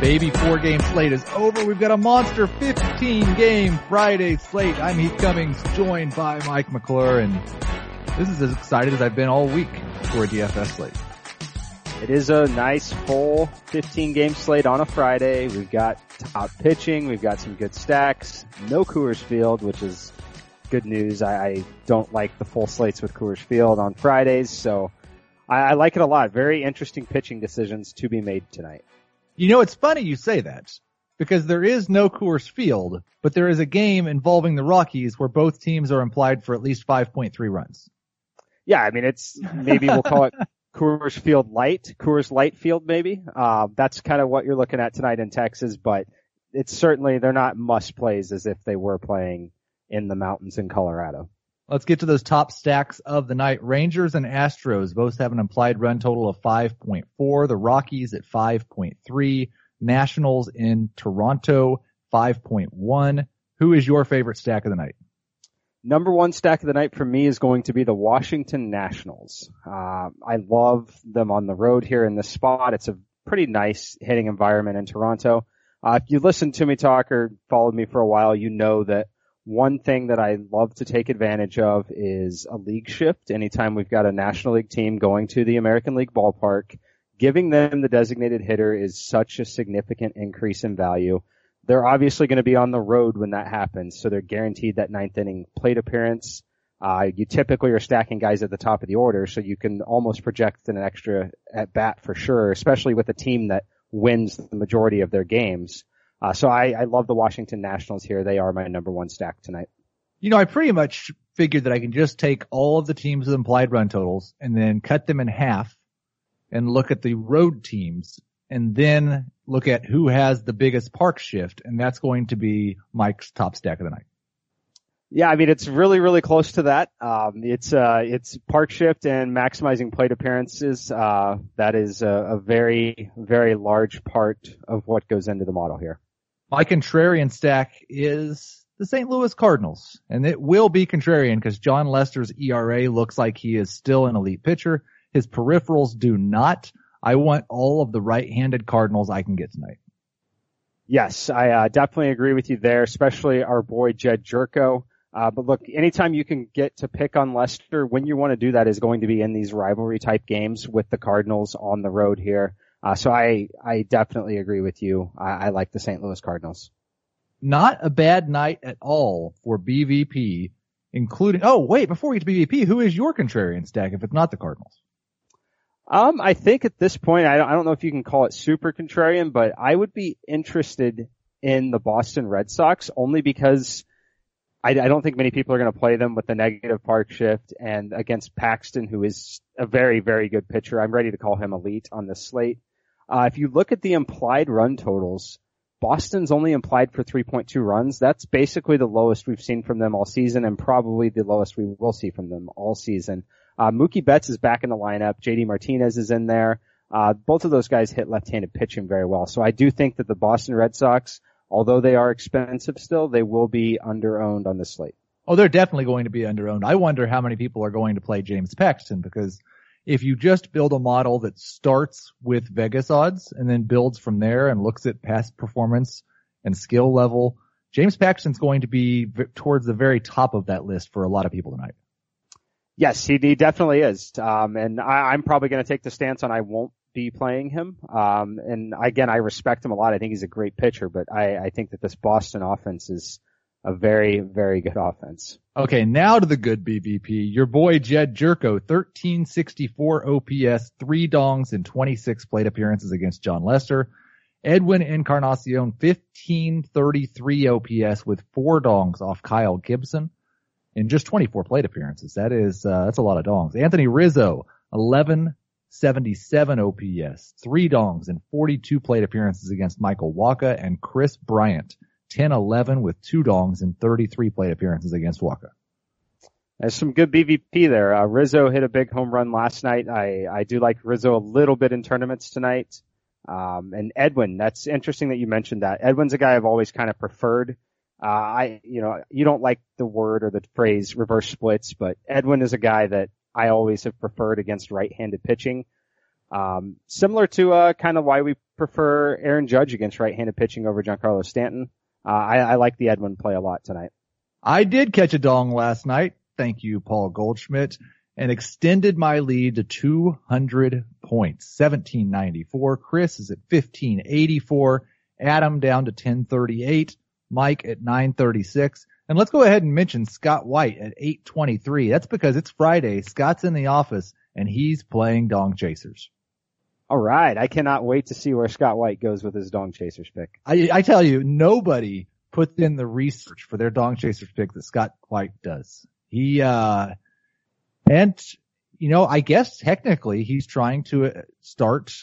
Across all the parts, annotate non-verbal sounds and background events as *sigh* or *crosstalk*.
baby. Four game slate is over. We've got a monster 15 game Friday slate. I'm Heath Cummings, joined by Mike McClure, and this is as excited as I've been all week for a DFS slate. It is a nice full 15 game slate on a Friday. We've got top pitching. We've got some good stacks. No Coors Field, which is good news. I, I don't like the full slates with Coors Field on Fridays, so I, I like it a lot. Very interesting pitching decisions to be made tonight. You know, it's funny you say that because there is no Coors Field, but there is a game involving the Rockies where both teams are implied for at least 5.3 runs. Yeah, I mean, it's maybe we'll call it *laughs* Coors Field Light, Coors Light Field maybe. Uh, that's kind of what you're looking at tonight in Texas, but it's certainly, they're not must plays as if they were playing in the mountains in Colorado. Let's get to those top stacks of the night. Rangers and Astros both have an implied run total of 5.4. The Rockies at 5.3. Nationals in Toronto 5.1. Who is your favorite stack of the night? Number one stack of the night for me is going to be the Washington Nationals. Uh, I love them on the road here in this spot. It's a pretty nice hitting environment in Toronto. Uh, if you listen to me talk or followed me for a while, you know that one thing that I love to take advantage of is a league shift. Anytime we've got a National League team going to the American League ballpark, giving them the designated hitter is such a significant increase in value. They're obviously going to be on the road when that happens, so they're guaranteed that ninth inning plate appearance. Uh, you typically are stacking guys at the top of the order, so you can almost project an extra at bat for sure, especially with a team that wins the majority of their games. Uh, so I, I love the Washington Nationals here. They are my number one stack tonight. You know, I pretty much figured that I can just take all of the teams with implied run totals and then cut them in half and look at the road teams and then look at who has the biggest park shift. And that's going to be Mike's top stack of the night. Yeah, I mean it's really, really close to that. Um, it's uh, it's park shift and maximizing plate appearances. Uh, that is a, a very, very large part of what goes into the model here. My contrarian stack is the St. Louis Cardinals, and it will be contrarian because Jon Lester's ERA looks like he is still an elite pitcher. His peripherals do not. I want all of the right-handed Cardinals I can get tonight. Yes, I uh, definitely agree with you there, especially our boy Jedd Gyorko. Uh, but look, anytime you can get to pick on Lester, when you want to do that is going to be in these rivalry type games with the Cardinals on the road here. Uh, so I, I definitely agree with you. I, I like the St. Louis Cardinals. Not a bad night at all for BVP, including, oh wait, before we get to BVP, who is your contrarian stack if it's not the Cardinals? Um, I think at this point, I don't, I don't know if you can call it super contrarian, but I would be interested in the Boston Red Sox only because I, I don't think many people are going to play them with the negative park shift and against Paxton, who is a very, very good pitcher. I'm ready to call him elite on this slate. Uh, if you look at the implied run totals, Boston's only implied for 3.2 runs. That's basically the lowest we've seen from them all season and probably the lowest we will see from them all season. Uh, Mookie Betts is back in the lineup. JD Martinez is in there. Uh, both of those guys hit left-handed pitching very well. So I do think that the Boston Red Sox, although they are expensive still, they will be under-owned on the slate. Oh, they're definitely going to be under-owned. I wonder how many people are going to play James Paxton because if you just build a model that starts with Vegas odds and then builds from there and looks at past performance and skill level, James Paxton's going to be v- towards the very top of that list for a lot of people tonight. Yes, he, he definitely is. Um, and I, I'm probably going to take the stance on I won't be playing him. Um, and again, I respect him a lot. I think he's a great pitcher, but I, I think that this Boston offense is a very, very good offense. Okay, now to the good BVP. Your boy Jedd Gyorko, 1364 OPS, three dongs and 26 plate appearances against Jon Lester. Edwin Encarnacion, 1533 OPS with four dongs off Kyle Gibson in just 24 plate appearances. That is, uh, that's a lot of dongs. Anthony Rizzo, 1177 OPS, three dongs and 42 plate appearances against Michael Wacha and Kris Bryant, 10-11 with two dongs and 33 plate appearances against Wacha. There's some good BVP there. Uh, Rizzo hit a big home run last night. I, I do like Rizzo a little bit in tournaments tonight. Um, and Edwin, that's interesting that you mentioned that. Edwin's a guy I've always kind of preferred. Uh, I, you know, you don't like the word or the phrase reverse splits, but Edwin is a guy that I always have preferred against right-handed pitching. Um, similar to uh, kind of why we prefer Aaron Judge against right-handed pitching over Giancarlo Stanton. Uh, I, I like the Edwin play a lot tonight. I did catch a dong last night. Thank you, Paul Goldschmidt, and extended my lead to 200 points, 1794. Chris is at 1584. Adam down to 1038. Mike at 936. And let's go ahead and mention Scott White at 823. That's because it's Friday. Scott's in the office and he's playing Dong Chasers. All right. I cannot wait to see where Scott White goes with his Dong Chasers pick. I, I tell you, nobody puts in the research for their Dong Chasers pick that Scott White does. He, uh, and, you know, I guess technically he's trying to uh, start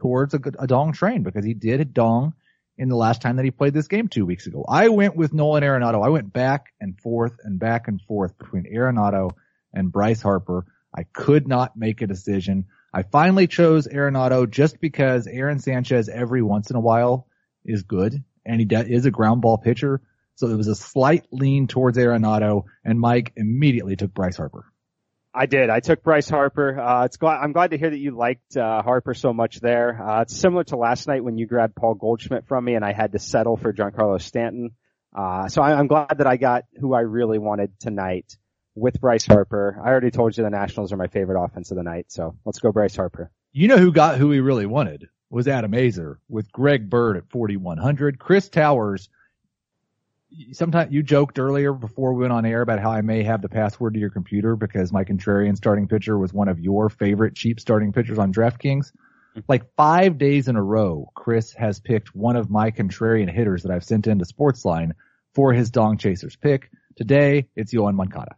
towards a, a Dong train because he did a Dong in the last time that he played this game two weeks ago. I went with Nolan Arenado. I went back and forth and back and forth between Arenado and Bryce Harper. I could not make a decision. I finally chose Arenado just because Aaron Sanchez every once in a while is good and he is a ground ball pitcher. So it was a slight lean towards Arenado and Mike immediately took Bryce Harper. I did. I took Bryce Harper. Uh, it's glad, I'm glad to hear that you liked uh, Harper so much there. Uh, it's similar to last night when you grabbed Paul Goldschmidt from me and I had to settle for Giancarlo Stanton. Uh, so I, I'm glad that I got who I really wanted tonight with Bryce Harper. I already told you the Nationals are my favorite offense of the night, so let's go Bryce Harper. You know who got who he really wanted was Adam Aizer with Greg Bird at 4,100. Chris Towers sometimes you joked earlier before we went on air about how I may have the password to your computer because my contrarian starting pitcher was one of your favorite cheap starting pitchers on DraftKings. Mm-hmm. Like five days in a row, Chris has picked one of my contrarian hitters that I've sent into Sportsline for his Dong Chasers pick. Today, it's Yoan Moncada.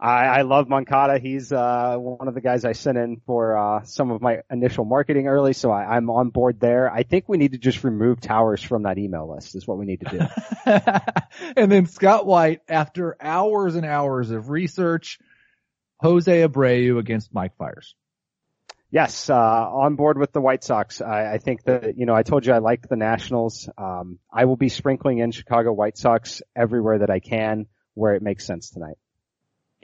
I, I love Moncada. He's uh, one of the guys I sent in for uh, some of my initial marketing early, so I, I'm on board there. I think we need to just remove Towers from that email list. Is what we need to do. *laughs* and then Scott White, after hours and hours of research, Jose Abreu against Mike Fiers. Yes, uh, on board with the White Sox. I, I, think that, you know, I told you I like the Nationals. Um, I will be sprinkling in Chicago White Sox everywhere that I can where it makes sense tonight.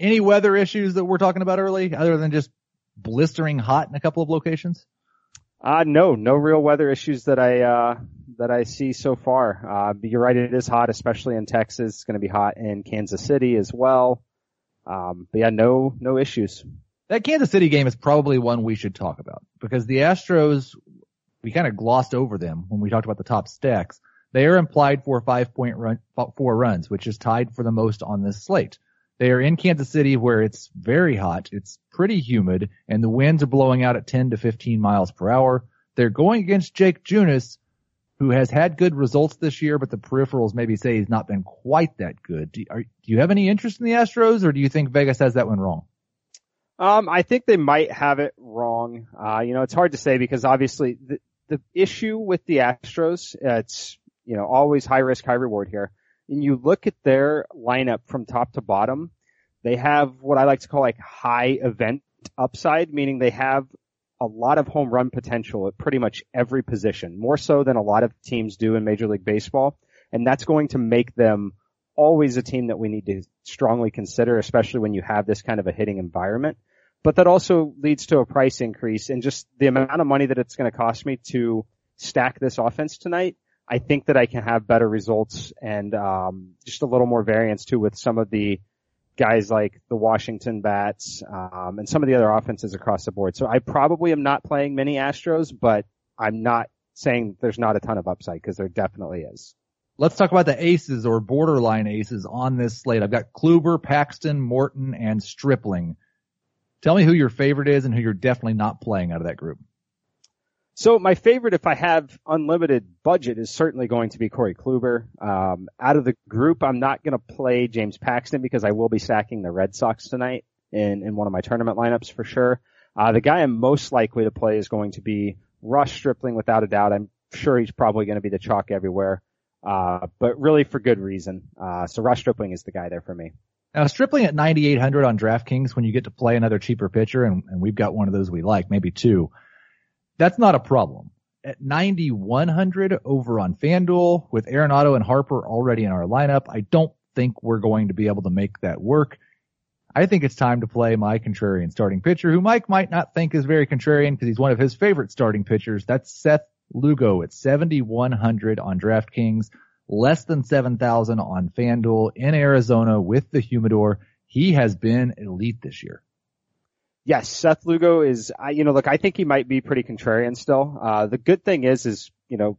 Any weather issues that we're talking about early, other than just blistering hot in a couple of locations? Uh, no, no real weather issues that I, uh, that I see so far. Uh, you're right, it is hot, especially in Texas. It's going to be hot in Kansas City as well. Um, but yeah, no, no issues. That Kansas City game is probably one we should talk about because the Astros, we kind of glossed over them when we talked about the top stacks. They are implied for five point run, four runs, which is tied for the most on this slate. They are in Kansas City where it's very hot. It's pretty humid and the winds are blowing out at 10 to 15 miles per hour. They're going against Jake Junis, who has had good results this year, but the peripherals maybe say he's not been quite that good. Do, are, do you have any interest in the Astros or do you think Vegas has that one wrong? Um, I think they might have it wrong. Uh, you know, it's hard to say because obviously the, the issue with the Astros, it's, you know, always high risk, high reward here and you look at their lineup from top to bottom, they have what I like to call like high event upside, meaning they have a lot of home run potential at pretty much every position, more so than a lot of teams do in Major League Baseball. And that's going to make them always a team that we need to strongly consider, especially when you have this kind of a hitting environment. But that also leads to a price increase and just the amount of money that it's going to cost me to stack this offense tonight I think that I can have better results and um, just a little more variance too with some of the guys like the Washington Bats um, and some of the other offenses across the board. So I probably am not playing many Astros, but I'm not saying there's not a ton of upside because there definitely is. Let's talk about the aces or borderline aces on this slate. I've got Kluber, Paxton, Morton, and Stripling. Tell me who your favorite is and who you're definitely not playing out of that group. So my favorite, if I have unlimited budget, is certainly going to be Corey Kluber. Um, out of the group, I'm not going to play James Paxton because I will be sacking the Red Sox tonight in, in one of my tournament lineups for sure. Uh, the guy I'm most likely to play is going to be Ross Stripling without a doubt. I'm sure he's probably going to be the chalk everywhere. Uh, but really for good reason. Uh, so Ross Stripling is the guy there for me. Now Stripling at 9,800 on DraftKings when you get to play another cheaper pitcher and, and we've got one of those we like, maybe two that's not a problem. At 9,100 over on FanDuel with Arenado and Harper already in our lineup, I don't think we're going to be able to make that work. I think it's time to play my contrarian starting pitcher, who Mike might not think is very contrarian because he's one of his favorite starting pitchers. That's Seth Lugo at 7,100 on DraftKings, less than 7,000 on FanDuel in Arizona with the humidor. He has been elite this year. Yes, Seth Lugo is, you know, look, I think he might be pretty contrarian still. Uh, the good thing is, is, you know,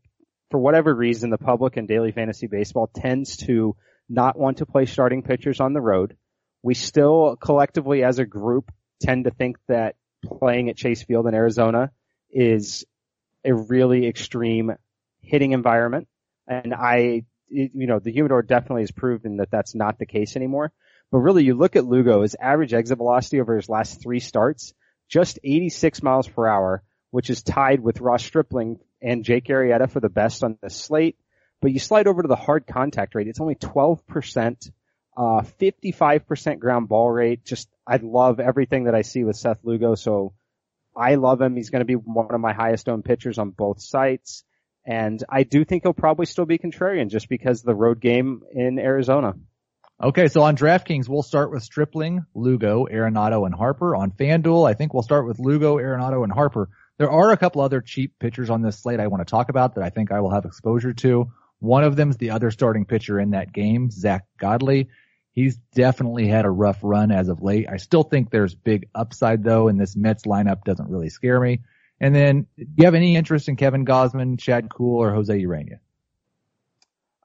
for whatever reason, the public in daily fantasy baseball tends to not want to play starting pitchers on the road. We still collectively as a group tend to think that playing at Chase Field in Arizona is a really extreme hitting environment. And I, you know, the humidor definitely has proven that that's not the case anymore. But really, you look at Lugo, his average exit velocity over his last three starts, just 86 miles per hour, which is tied with Ross Stripling and Jake Arrieta for the best on the slate. But you slide over to the hard contact rate, it's only 12%, uh, 55% ground ball rate. Just, I love everything that I see with Seth Lugo. So I love him. He's going to be one of my highest owned pitchers on both sites. And I do think he'll probably still be contrarian just because of the road game in Arizona. Okay, so on DraftKings, we'll start with Stripling, Lugo, Arenado, and Harper. On FanDuel, I think we'll start with Lugo, Arenado, and Harper. There are a couple other cheap pitchers on this slate I want to talk about that I think I will have exposure to. One of them is the other starting pitcher in that game, Zack Godley. He's definitely had a rough run as of late. I still think there's big upside though, and this Mets lineup doesn't really scare me. And then, do you have any interest in Kevin Gausman, Chad Kuhl, or Jose Urena?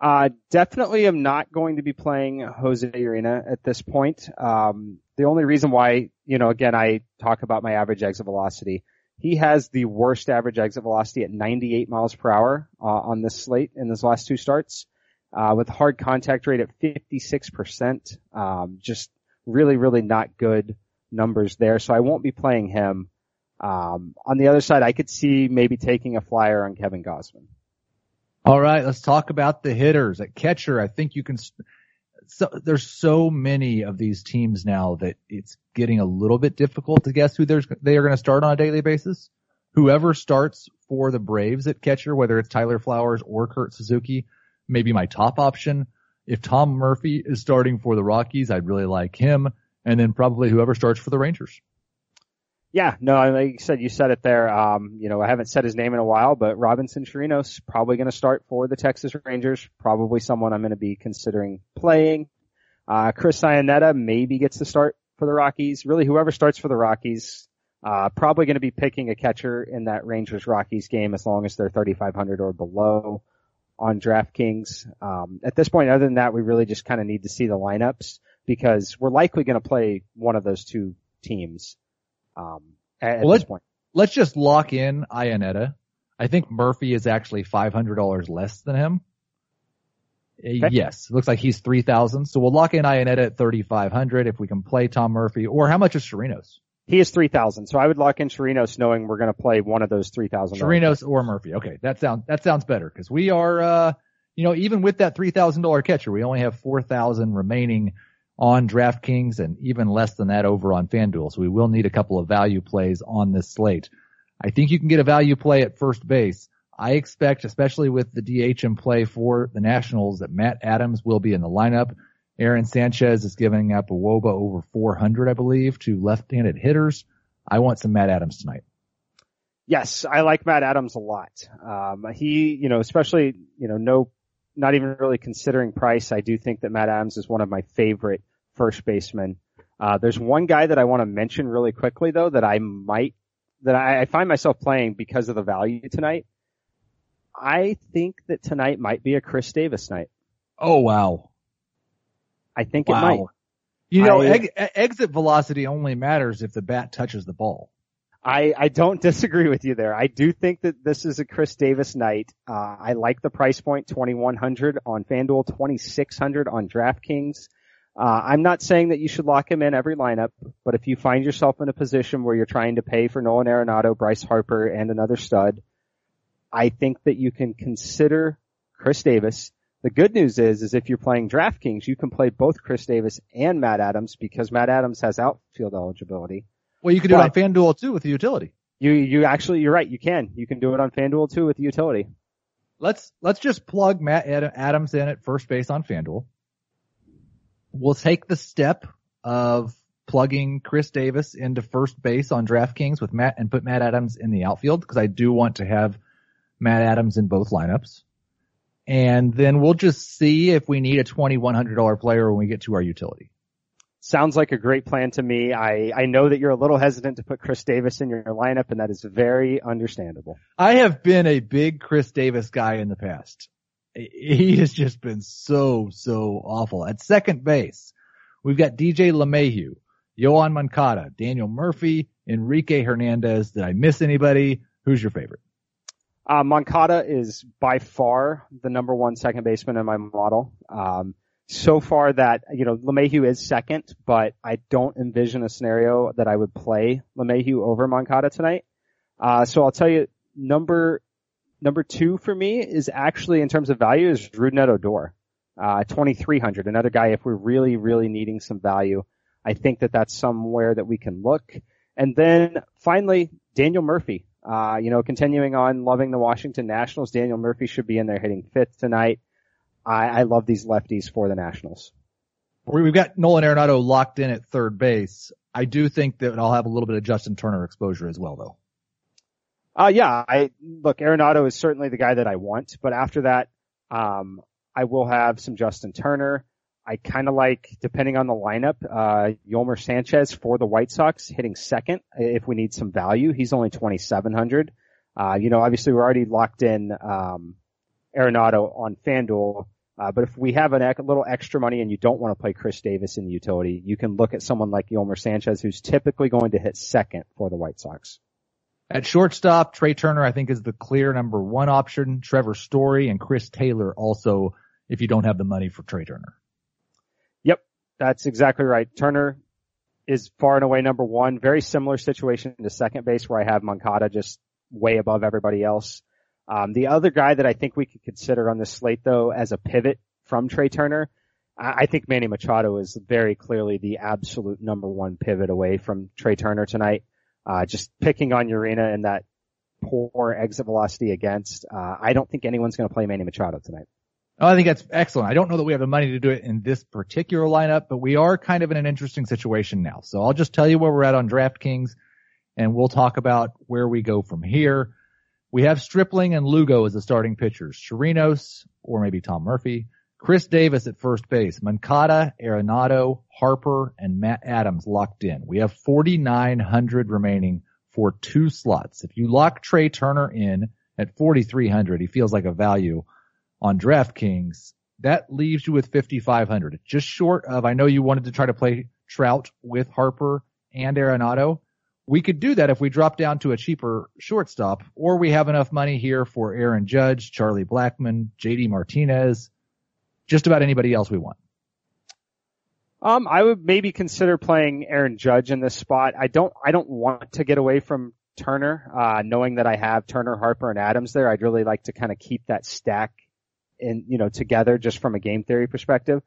Uh, definitely am not going to be playing Jose Urena at this point. Um, the only reason why, you know, again, I talk about my average exit velocity. He has the worst average exit velocity at 98 miles per hour uh, on this slate in his last two starts, uh, with hard contact rate at 56%. Um, just really, really not good numbers there. So I won't be playing him. Um, on the other side, I could see maybe taking a flyer on Kevin Gausman. All right, let's talk about the hitters at catcher. I think you can. So there's so many of these teams now that it's getting a little bit difficult to guess who there's they are going to start on a daily basis. Whoever starts for the Braves at catcher, whether it's Tyler Flowers or Kurt Suzuki, maybe my top option. If Tom Murphy is starting for the Rockies, I'd really like him. And then probably whoever starts for the Rangers. Yeah, no, I like you said, you said it there. Um, you know, I haven't said his name in a while, but Robinson Chirinos probably going to start for the Texas Rangers. Probably someone I'm going to be considering playing. Uh, Chris Iannetta maybe gets to start for the Rockies. Really, whoever starts for the Rockies, uh, probably going to be picking a catcher in that Rangers Rockies game as long as they're 3,500 or below on DraftKings. Um, at this point, other than that, we really just kind of need to see the lineups because we're likely going to play one of those two teams. Um, at, well, at this point. Let's just lock in Iannetta. I think Murphy is actually $500 less than him. Uh, okay. Yes, looks like he's 3000 So we'll lock in Iannetta at 3500 if we can play Tom Murphy. Or how much is Chirinos? He is 3000 So I would lock in Chirinos knowing we're going to play one of those 3000 Chirinos or Murphy. Okay, that sounds, that sounds better because we are, uh, you know, even with that $3,000 catcher, we only have 4000 remaining on DraftKings and even less than that over on FanDuel. So we will need a couple of value plays on this slate. I think you can get a value play at first base. I expect, especially with the DH in play for the Nationals, that Matt Adams will be in the lineup. Aaron Sanchez is giving up a WOBA over 400, I believe, to left-handed hitters. I want some Matt Adams tonight. Yes, I like Matt Adams a lot. Um, he, you know, especially, you know, no not even really considering price, I do think that Matt Adams is one of my favorite first basemen. Uh, there's one guy that I want to mention really quickly though that I might, that I, I find myself playing because of the value tonight. I think that tonight might be a Chris Davis night. Oh wow. I think wow. it might. You know, I, exit velocity only matters if the bat touches the ball. I, I don't *laughs* disagree with you there. I do think that this is a Chris Davis night. Uh, I like the price point, 2100 on FanDuel, 2600 on DraftKings. Uh, I'm not saying that you should lock him in every lineup, but if you find yourself in a position where you're trying to pay for Nolan Arenado, Bryce Harper, and another stud, I think that you can consider Chris Davis. The good news is, is if you're playing DraftKings, you can play both Chris Davis and Matt Adams because Matt Adams has outfield eligibility. Well, you can do but, it on FanDuel too with the utility. You you actually you're right. You can you can do it on FanDuel too with the utility. Let's let's just plug Matt Adams in at first base on FanDuel. We'll take the step of plugging Chris Davis into first base on DraftKings with Matt and put Matt Adams in the outfield because I do want to have Matt Adams in both lineups. And then we'll just see if we need a $2,100 player when we get to our utility. Sounds like a great plan to me. I, I know that you're a little hesitant to put Chris Davis in your lineup and that is very understandable. I have been a big Chris Davis guy in the past. He has just been so, so awful. At second base, we've got DJ LeMahieu, Yoan Moncada, Daniel Murphy, Enrique Hernandez. Did I miss anybody? Who's your favorite? Uh, Moncada is by far the number one second baseman in my model. Um, so far that, you know, LeMahieu is second, but I don't envision a scenario that I would play LeMahieu over Moncada tonight. Uh, so I'll tell you, number, number two for me is actually in terms of value is Rougned Odor. Uh, 2300, another guy if we're really, really needing some value. I think that that's somewhere that we can look. And then finally, Daniel Murphy. Uh, you know, continuing on loving the Washington Nationals, Daniel Murphy should be in there hitting fifth tonight. I, I love these lefties for the Nationals. We've got Nolan Arenado locked in at third base. I do think that I'll have a little bit of Justin Turner exposure as well, though. Uh, yeah, I look, Arenado is certainly the guy that I want, but after that, um, I will have some Justin Turner. I kind of like, depending on the lineup, uh, Yolmer Sanchez for the White Sox hitting second if we need some value. He's only 2,700. Uh, you know, obviously we're already locked in, um, Arenado on FanDuel. Uh, but if we have a little extra money and you don't want to play Chris Davis in the utility, you can look at someone like Yolmer Sanchez, who's typically going to hit second for the White Sox. At shortstop, Trea Turner, I think, is the clear number one option. Trevor Story and Chris Taylor also, if you don't have the money for Trea Turner. Yep, that's exactly right. Turner is far and away number one. Very similar situation to second base where I have Moncada just way above everybody else. Um, the other guy that I think we could consider on this slate though as a pivot from Trea Turner, I think Manny Machado is very clearly the absolute number one pivot away from Trea Turner tonight. Uh, just picking on Urena and that poor exit velocity against, uh, I don't think anyone's going to play Manny Machado tonight. Oh, I think that's excellent. I don't know that we have the money to do it in this particular lineup, but we are kind of in an interesting situation now. So I'll just tell you where we're at on DraftKings and we'll talk about where we go from here. We have Stripling and Lugo as the starting pitchers. Chirinos, or maybe Tom Murphy. Chris Davis at first base. Moncada, Arenado, Harper, and Matt Adams locked in. We have 4,900 remaining for two slots. If you lock Trea Turner in at 4,300, he feels like a value on DraftKings. That leaves you with 5,500. Just short of, I know you wanted to try to play Trout with Harper and Arenado. We could do that if we drop down to a cheaper shortstop, or we have enough money here for Aaron Judge, Charlie Blackmon, JD Martinez, just about anybody else we want. Um, I would maybe consider playing Aaron Judge in this spot. I don't, I don't want to get away from Turner, uh, knowing that I have Turner, Harper, and Adams there. I'd really like to kind of keep that stack in, you know, together just from a game theory perspective.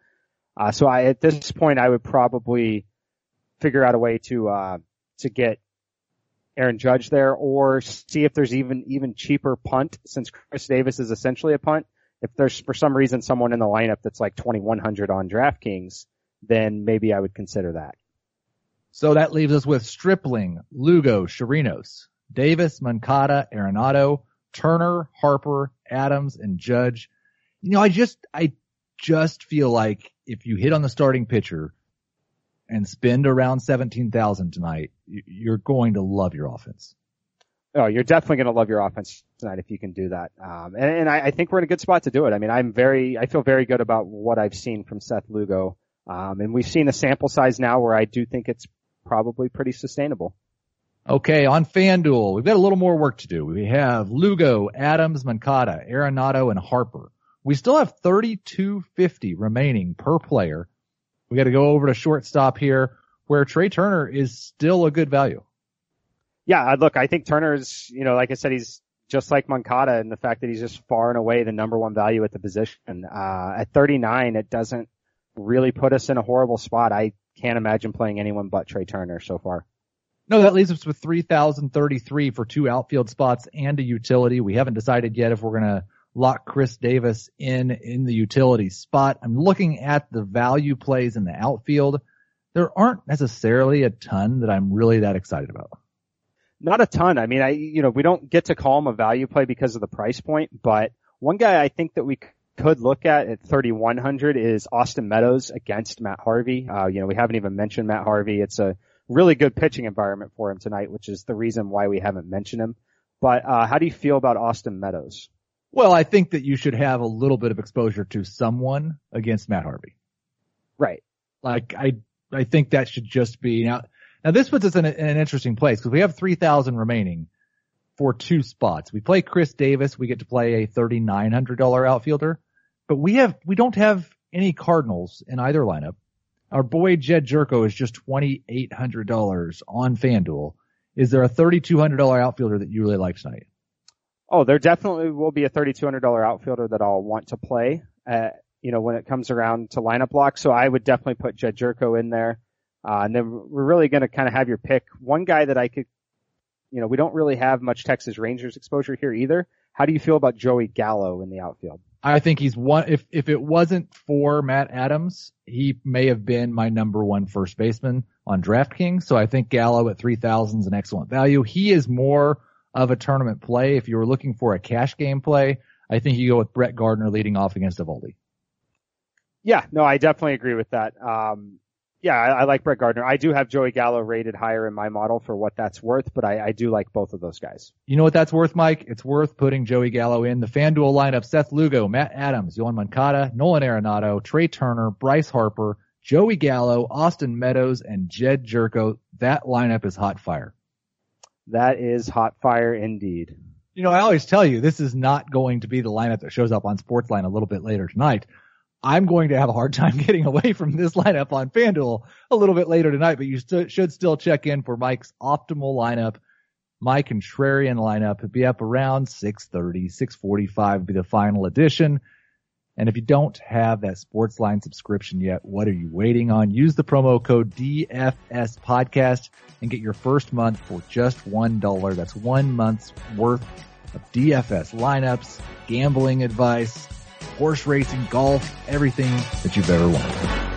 Uh, so I, at this point, I would probably figure out a way to, uh, to get Aaron Judge there or see if there's even, even cheaper punt since Chris Davis is essentially a punt. If there's for some reason someone in the lineup that's like 2100 on DraftKings, then maybe I would consider that. So that leaves us with Stripling, Lugo, Chirinos, Davis, Moncada, Arenado, Turner, Harper, Adams, and Judge. You know, I just, I just feel like if you hit on the starting pitcher, and spend around 17,000 tonight, you're going to love your offense. Oh, you're definitely going to love your offense tonight if you can do that. Um, and, and I, I, think we're in a good spot to do it. I mean, I'm very, I feel very good about what I've seen from Seth Lugo. Um, and we've seen a sample size now where I do think it's probably pretty sustainable. Okay, on FanDuel, we've got a little more work to do. We have Lugo, Adams, Moncada, Arenado, and Harper. We still have 3250 remaining per player we got to go over to shortstop here where Trea Turner is still a good value. Yeah, look, I think Turner's, you know, like I said, he's just like Moncada in the fact that he's just far and away the number one value at the position. Uh, at 39, it doesn't really put us in a horrible spot. I can't imagine playing anyone but Trey Turner so far. No, that leaves us with 3,033 for two outfield spots and a utility. We haven't decided yet if we're going to lock Chris Davis in in the utility spot. I'm looking at the value plays in the outfield. there aren't necessarily a ton that I'm really that excited about. Not a ton. I mean, I, you know, we don't get to call him a value play because of the price point, but one guy I think that we could look at at 3,100 is Austin Meadows against Matt Harvey. Uh, you know, we haven't even mentioned Matt Harvey. It's a really good pitching environment for him tonight, which is the reason why we haven't mentioned him. But, uh, how do you feel about Austin Meadows? Well, I think that you should have a little bit of exposure to someone against Matt Harvey. Right. Like I, I think that should just be now. Now this puts us in, a, in an interesting place because we have 3,000 remaining for two spots. We play Chris Davis. We get to play a $3,900 outfielder, but we have, we don't have any Cardinals in either lineup. Our boy Jedd Gyorko is just $2,800 on FanDuel. Is there a $3,200 outfielder that you really like tonight? Oh, there definitely will be a $3,200 outfielder that I'll want to play. Uh, you know, when it comes around to lineup block. So I would definitely put Jedd Gyorko in there. Uh, and then we're really going to kind of have your pick. One guy that I could, you know, we don't really have much Texas Rangers exposure here either. How do you feel about Joey Gallo in the outfield? I think he's one, if, if it wasn't for Matt Adams, he may have been my number one first baseman on DraftKings. So I think Gallo at 3000 is an excellent value. He is more of a tournament play. If you were looking for a cash game play, I think you go with Brett Gardner leading off against Eovaldi. Yeah, no, I definitely agree with that. Um, yeah, I, I, like Brett Gardner. I do have Joey Gallo rated higher in my model for what that's worth, but I, I, do like both of those guys. You know what that's worth, Mike? It's worth putting Joey Gallo in. The FanDuel lineup, Seth Lugo, Matt Adams, Yoan Moncada, Nolan Arenado, Trea Turner, Bryce Harper, Joey Gallo, Austin Meadows, and Jedd Gyorko. That lineup is hot fire. That is hot fire indeed. You know, I always tell you, this is not going to be the lineup that shows up on Sportsline a little bit later tonight. I'm going to have a hard time *laughs* getting away from this lineup on FanDuel a little bit later tonight, but you st- should still check in for Mike's optimal lineup. My contrarian lineup would be up around 630, 645 would be the final edition. And if you don't have that Sportsline subscription yet, what are you waiting on? Use the promo code DFS podcast and get your first month for just $1. That's one month's worth of DFS lineups, gambling advice, horse racing, golf, everything that you've ever wanted.